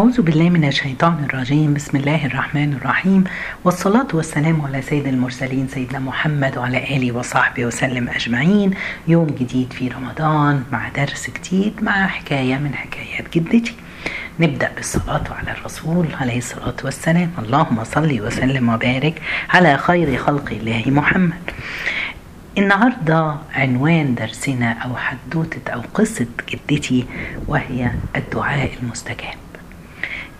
أعوذ بالله من الشيطان الرجيم. بسم الله الرحمن الرحيم. والصلاة والسلام على سيد المرسلين سيدنا محمد وعلى آله وصحبه وسلم أجمعين. يوم جديد في رمضان مع درس جديد مع حكاية من حكايات جدتي. نبدأ بالصلاة على الرسول عليه الصلاة والسلام. اللهم صل وسلم وبارك على خير خلق الله محمد. النهاردة عنوان درسنا أو حدوتة أو قصة جدتي وهي الدعاء المستجاب.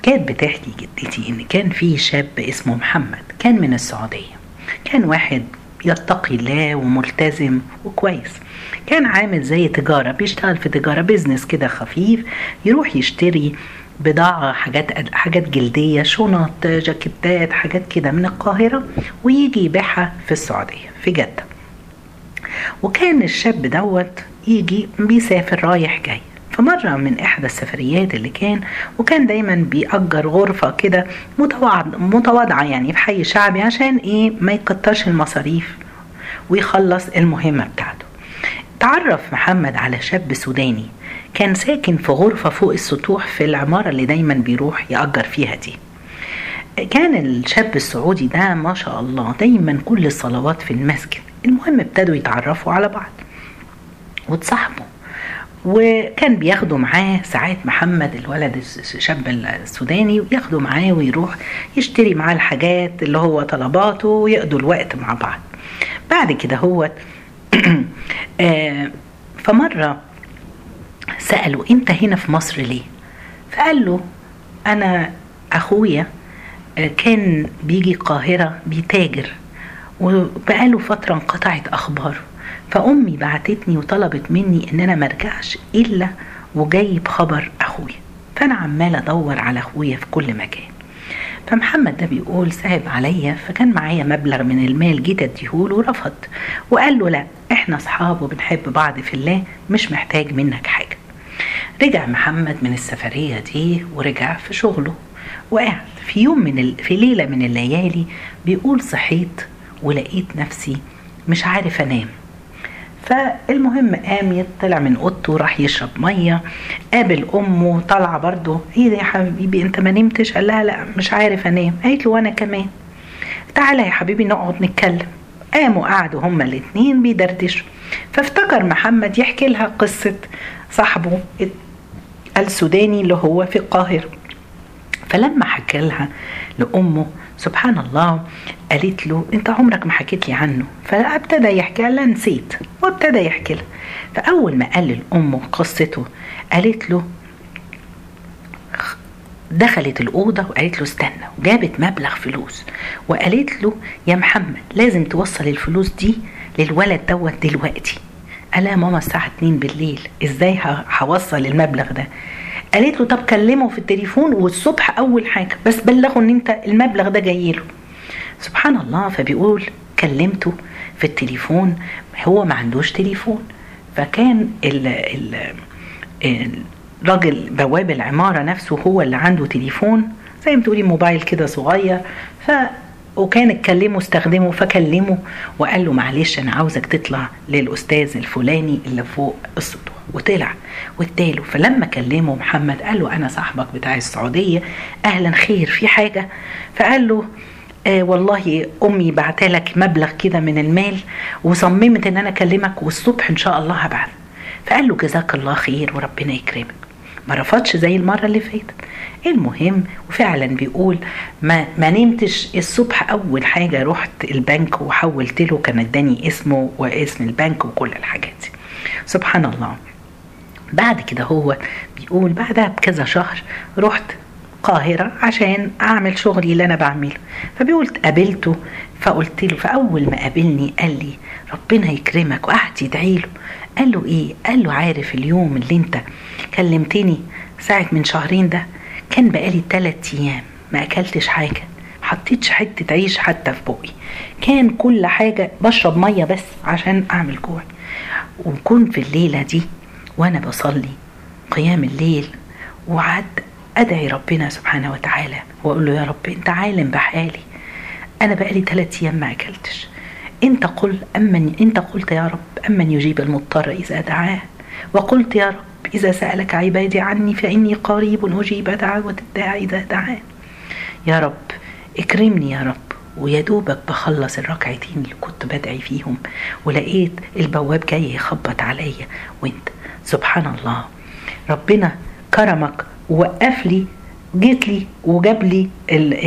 كانت بتحكي جدتي إن كان في شاب اسمه محمد كان من السعودية. كان واحد يتقي الله وملتزم وكويس. كان عامل زي تجارة بيشتغل في تجارة بيزنس كده خفيف يروح يشتري بضاعة حاجات حاجات جلدية شنط جاكيتات حاجات كده من القاهرة ويجي يبيعها في السعودية في جدة. وكان الشاب دوت يجي بيسافر رايح جاي. فمرة من إحدى السفريات اللي كان وكان دايما بيأجر غرفة كده متواضعة يعني في حي شعبي عشان إيه ما يكترش المصاريف ويخلص المهمة بتاعته. تعرف محمد على شاب سوداني كان ساكن في غرفة فوق السطوح في العمارة اللي دايما بيروح يأجر فيها دي. كان الشاب السعودي ده ما شاء الله دايما كل الصلوات في المسجد المهم ابتدوا يتعرفوا على بعض وتصاحبوا. وكان بياخدوا معاه ساعات محمد الولد الشاب السوداني وياخدوا معاه ويروح يشتري معاه الحاجات اللي هو طلباته ويقضوا الوقت مع بعض. بعد كده هو فمرة سألوا انت هنا في مصر ليه؟ فقال له أنا اخويا كان بيجي القاهرة بيتاجر وبقاله فترة انقطعت اخباره. فأمي بعتتني وطلبت مني إن أنا مرجعش إلا وجايب خبر أخويا. فأنا عمال أدور على أخويا في كل مكان. فمحمد ده بيقول صعب عليا فكان معايا مبلغ من المال جيت أديهوله ورفض وقال له لا إحنا أصحاب وبنحب بعض في الله مش محتاج منك حاجة. رجع محمد من السفرية دي ورجع في شغله. وقعد في يوم من ال... في ليلة من الليالي بيقول صحيت ولقيت نفسي مش عارف أنام. فالمهم قام طلع من أوضته راح يشرب مية قابل أمه طالعة برضه. إيه ده يا حبيبي؟ أنت ما نمتش؟ قال لها لا مش عارف أنام. قالت له وأنا كمان. تعالى يا حبيبي نقعد نتكلم. قاموا قعدوا هما الاتنين بيدردشوا. فافتكر محمد يحكي لها قصة صاحبه السوداني اللي هو في القاهرة. فلما حكى لها لأمه سبحان الله. قالت له أنت عمرك ما حكيت لي عنه. فابتدى يحكي لها نسيت. وابتدى يحكي لها فأول ما قال لامه قصته قالت له دخلت الأوضة وقالت له استنى. وجابت مبلغ فلوس. وقالت له يا محمد لازم توصل الفلوس دي للولد دوت دلوقتي. قال ماما الساعة 2 بالليل. إزاي هوصل المبلغ ده؟ قالت له طب كلمه في التليفون والصبح أول حاجة بس بلغه إن أنت المبلغ ده جاي له. سبحان الله فبيقول كلمته في التليفون هو ما عندوش تليفون. فكان ال ال الراجل بواب العمارة نفسه هو اللي عنده تليفون زي ما تقولي موبايل كده صغير. ف وكان اتكلمه استخدمه فكلمه وقال له معلش أنا عاوزك تطلع للأستاذ الفلاني اللي فوق السطوح. وطلع واداله. فلما كلمه محمد قال له أنا صاحبك بتاع السعودية أهلا خير في حاجة؟ فقال له آه والله أمي بعتلك مبلغ كده من المال وصممت إن أنا أكلمك والصبح إن شاء الله هبعت. فقال له جزاك الله خير وربنا يكرمك. ما رفضش زي المرة اللي فاتت. المهم وفعلا بيقول ما, ما نمتش الصبح أول حاجة رحت البنك وحولت له كان اداني اسمه واسم البنك وكل الحاجات دي. سبحان الله. بعد كده هو بيقول بعدها بكذا شهر رحت القاهرة عشان أعمل شغلي اللي أنا بعمله. فبيقول قابلته فقلت له فأول ما قابلني قال لي ربنا يكرمك وقعد يدعي له. قال له إيه؟ قال له عارف اليوم اللي أنت كلمتني ساعة من شهرين ده كان بقالي تلات أيام ما أكلتش حاجة حطيتش حتة عيش حتى في بقي. كان كل حاجة بشرب مية بس عشان أعمل جوع. وكنت في الليلة دي وأنا بصلي قيام الليل وقعدت أدعي ربنا سبحانه وتعالى وأقول له يا رب أنت عالم بحالي. أنا بقالي ثلاث أيام ما أكلتش. أنت قل أمن أنت قلت يا رب أمن يجيب المضطر إذا دعاه. وقلت يا رب إذا سألك عبادي عني فإني قريب أجيب دعوة الداعي إذا دعان يا رب اكرمني يا رب ويا دوبك بخلص الركعتين اللي كنت بدعي فيهم ولقيت البواب جاي يخبط عليا وانت سبحان الله. ربنا كرمك ووقف لي جيت لي وجاب لي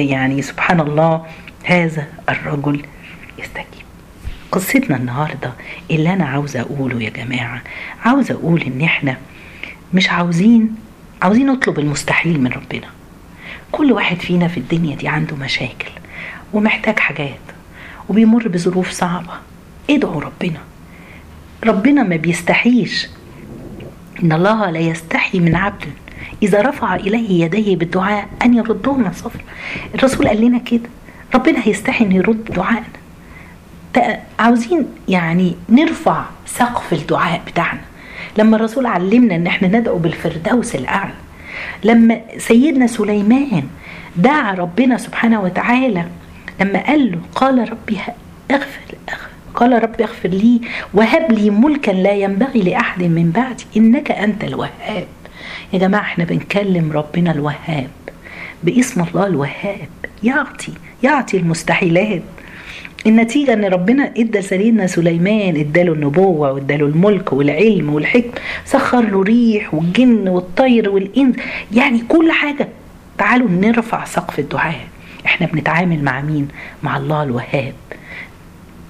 يعني سبحان الله هذا الرجل يستجيب. قصتنا النهارده اللي أنا عاوزه أقوله يا جماعة عاوزه أقول إن إحنا مش عاوزين عاوزين نطلب المستحيل من ربنا. كل واحد فينا في الدنيا دي عنده مشاكل ومحتاج حاجات وبيمر بظروف صعبة. ادعوا ربنا. ربنا ما بيستحيش إن الله لا يستحي من عبد إذا رفع إليه يديه بالدعاء أن يردهما صفر الرسول قال لنا كده. ربنا هيستحي إنه يرد دعائنا عاوزين يعني نرفع سقف الدعاء بتاعنا. لما الرسول علمنا إن إحنا ندعو بالفردوس الأعلى. لما سيدنا سليمان دعا ربنا سبحانه وتعالى لما قال له قال ربي اغفر. قال رب اغفر لي وهب لي ملكا لا ينبغي لأحد من بعدي إنك أنت الوهاب. يا جماعة إحنا بنكلم ربنا الوهاب باسم الله الوهاب. يعطي يعطي المستحيلات. النتيجة إن ربنا إدى سيدنا سليمان إداله النبوة وإداله الملك والعلم والحكم سخر له ريح والجن والطير والإنس. يعني كل حاجة. تعالوا نرفع سقف الدعاء. إحنا بنتعامل مع مين؟ مع الله الوهاب.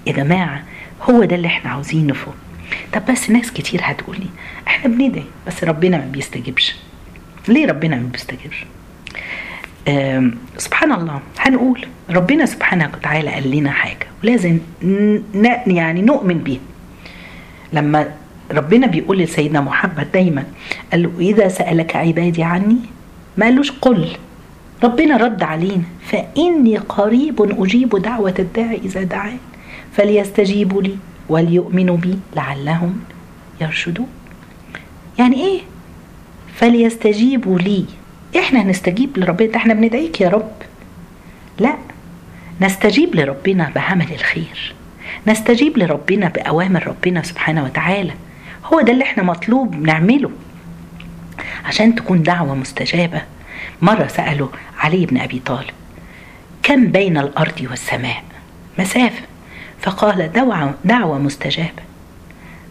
يا جماعة هو ده اللي إحنا عاوزينه فوق طب بس ناس كتير هتقولي إحنا بندعي بس ربنا ما بيستجيبش. ليه ربنا ما بيستجيبش؟ سبحان الله هنقول ربنا سبحانه وتعالى قال لنا حاجة ولازم يعني نؤمن بيها. لما ربنا بيقول لسيدنا محمد دايما قال له إذا سألك عبادي عني ما قالوش قل ربنا رد علينا فإني قريب أجيب دعوة الداعي إذا دعان فليستجيبوا لي وليؤمنوا بي لعلهم يرشدون. يعني إيه؟ فليستجيبوا لي. إحنا هنستجيب لربنا إحنا بندعيك يا رب. لا نستجيب لربنا بعمل الخير. نستجيب لربنا بأوامر ربنا سبحانه وتعالى. هو ده اللي إحنا مطلوب نعمله. عشان تكون دعوة مستجابة. مرة سألوا علي بن أبي طالب كم بين الأرض والسماء؟ مسافة. فقال دعوة, دعوة مستجابة.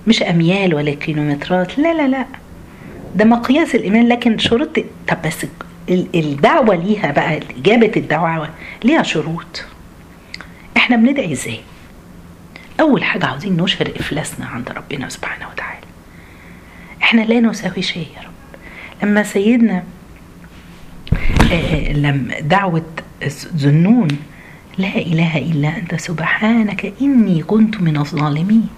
مش أميال ولا كيلومترات لا لا لا. ده مقياس الإيمان لكن شروط طب بس الدعوة ليها بقى إجابة الدعوة ليها شروط. إحنا بندعي إزاي؟ أول حاجة عاوزين نشهر إفلاسنا عند ربنا سبحانه وتعالى. إحنا لا نساوي شيء يا رب. لما سيدنا لما دعوة ذنون لا إله إلا أنت سبحانك إني كنت من الظالمين.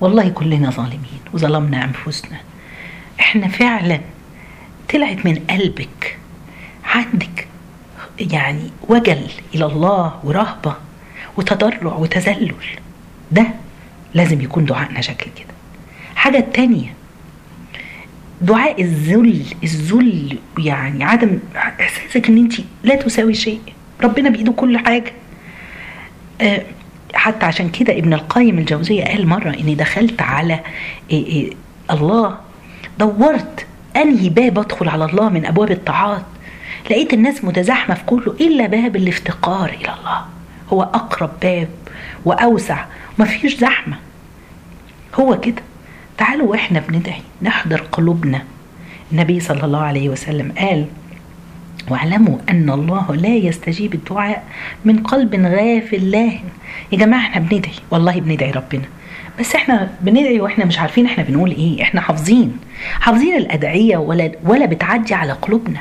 والله كلنا ظالمين وظلمنا أنفسنا. إحنا فعلا طلعت من قلبك عندك يعني وجل إلى الله ورهبة وتضرع وتذلل. ده لازم يكون دعائنا شكل كده. حاجة تانية دعاء الذل الذل يعني عدم إحساسك إن انت لا تساوي شيء. ربنا بإيده كل حاجة. حتى عشان كده ابن القيم الجوزية قال مرة إني دخلت على إيه إيه الله دورت أنهي باب أدخل على الله من أبواب الطاعات. لقيت الناس متزاحمة في كله إلا باب الافتقار إلى الله. هو أقرب باب وأوسع. ومفيش زحمة. هو كده. تعالوا وإحنا بندعي نحضر قلوبنا. النبي صلى الله عليه وسلم قال واعلموا أن الله لا يستجيب الدعاء من قلب غافل لاهن يا جماعة إحنا بندعي. والله بندعي ربنا. بس إحنا بندعي وإحنا مش عارفين إحنا بنقول إيه. إحنا حافظين. حافظين الأدعية ولا ولا بتعدي على قلوبنا.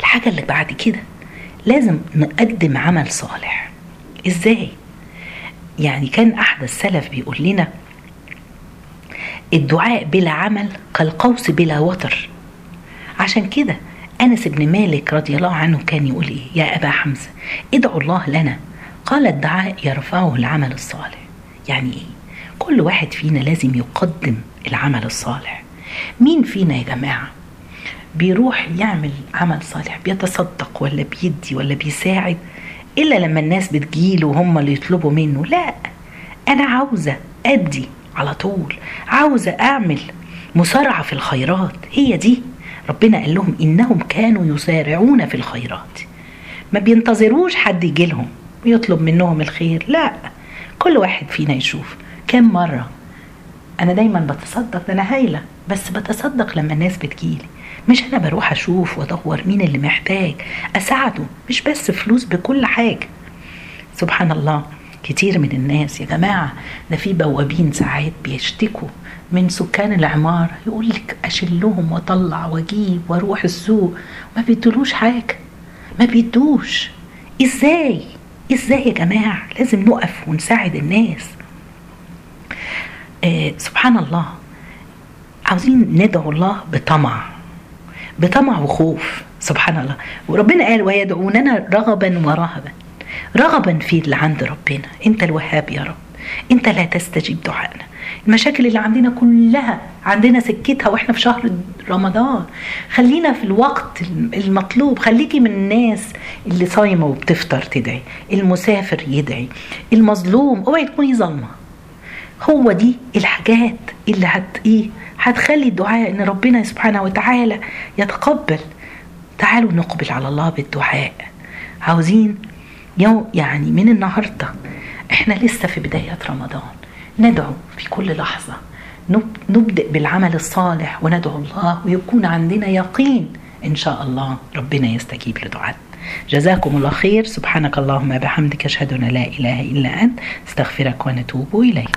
الحاجة اللي بعد كده لازم نقدم عمل صالح. إزاي؟ يعني كان احد السلف بيقول لنا الدعاء بلا عمل كالقوس بلا وتر. عشان كده أنس بن مالك رضي الله عنه كان يقول إيه؟ يا أبا حمزة ادعوا الله لنا. قال الدعاء يرفعه العمل الصالح. يعني إيه؟ كل واحد فينا لازم يقدم العمل الصالح. مين فينا يا جماعة بيروح يعمل عمل صالح بيتصدق ولا بيدي ولا بيساعد إلا لما الناس بتجيله وهم اللي يطلبوا منه؟ لا أنا عاوزة أدي على طول عاوزة أعمل مسارعة في الخيرات. هي دي. ربنا قال لهم إنهم كانوا يسارعون في الخيرات. ما بينتظروش حد يجي لهم ويطلب منهم الخير لا كل واحد فينا يشوف. كم مرة أنا دايما بتصدق ده أنا هايلة بس بتصدق لما الناس بتجيلي. مش أنا بروح أشوف وأدور مين اللي محتاج أساعده مش بس فلوس بكل حاجة. سبحان الله. كتير من الناس. يا جماعة ده في بوابين ساعات بيشتكوا من سكان العمارة. يقول لك أشلهم وأطلع وأجيب وأروح السوق. ما بيدولوش حاجة. ما بيدوش. إزاي؟ إزاي يا جماعة؟ لازم نقف ونساعد الناس. آه سبحان الله. عاوزين ندعو الله بطمع. بطمع وخوف. سبحان الله. وربنا قال ويدعوننا رغبا ورهبا. رغبا في اللي عند ربنا. أنت الوهاب يا رب. أنت لا تستجيب دعائنا المشاكل اللي عندنا كلها عندنا سكتها وإحنا في شهر رمضان. خلينا في الوقت المطلوب. خليكي من الناس اللي صايمة وبتفطر تدعي. المسافر يدعي. المظلوم. اوعي تكوني ظالمة. هو دي الحاجات اللي هت إيه؟ هتخلي الدعاء إن ربنا سبحانه وتعالى يتقبل. تعالوا نقبل على الله بالدعاء. عاوزين يوم يعني من النهارده. إحنا لسه في بداية رمضان. ندعو في كل لحظة. نبدأ بالعمل الصالح وندعو الله ويكون عندنا يقين. إن شاء الله ربنا يستجيب لدعائنا جزاكم الله خير. سبحانك اللهم بحمدك أشهد أن لا إله إلا أنت أستغفرك ونتوب إليك.